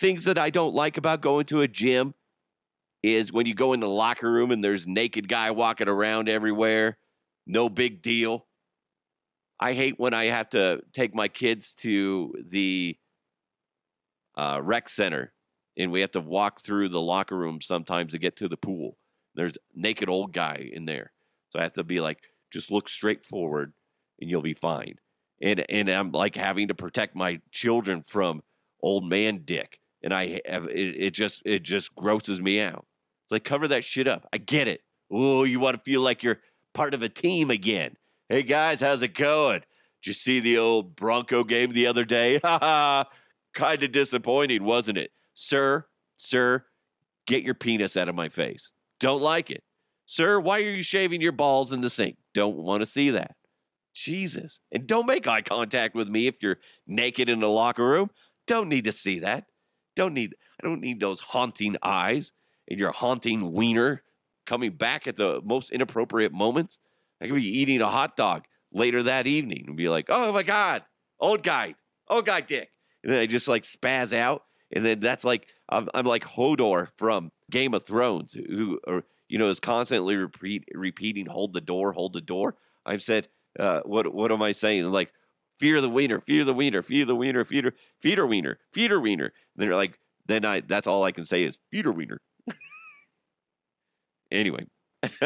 things that I don't like about going to a gym is when you go in the locker room and there's naked guy walking around everywhere. No big deal. I hate when I have to take my kids to the uh, rec center and we have to walk through the locker room sometimes to get to the pool. There's naked old guy in there. So I have to be like, just look straight forward and you'll be fine. And and I'm like having to protect my children from old man dick. And I have it, it just it just grosses me out. It's like cover that shit up. I get it. Oh, you want to feel like you're part of a team again. Hey guys, how's it going? Did you see the old Bronco game the other day? Ha ha. Kind of disappointing, wasn't it? Sir, sir, get your penis out of my face. Don't like it. Sir, why are you shaving your balls in the sink? Don't want to see that. Jesus. And don't make eye contact with me if you're naked in the locker room. Don't need to see that. Don't need I don't need those haunting eyes and your haunting wiener coming back at the most inappropriate moments. I could be eating a hot dog later that evening and be like, oh my God, old guy, old guy dick. And then I just like spaz out. And then that's like, I'm, I'm like Hodor from Game of Thrones, who, or, you know, is constantly repeat, repeating, hold the door, hold the door. I've said, uh, what, what am I saying? Like, fear the wiener, fear the wiener, fear the wiener, feeder, feeder wiener, feeder wiener. And they're like, then I, that's all I can say is feeder wiener. anyway.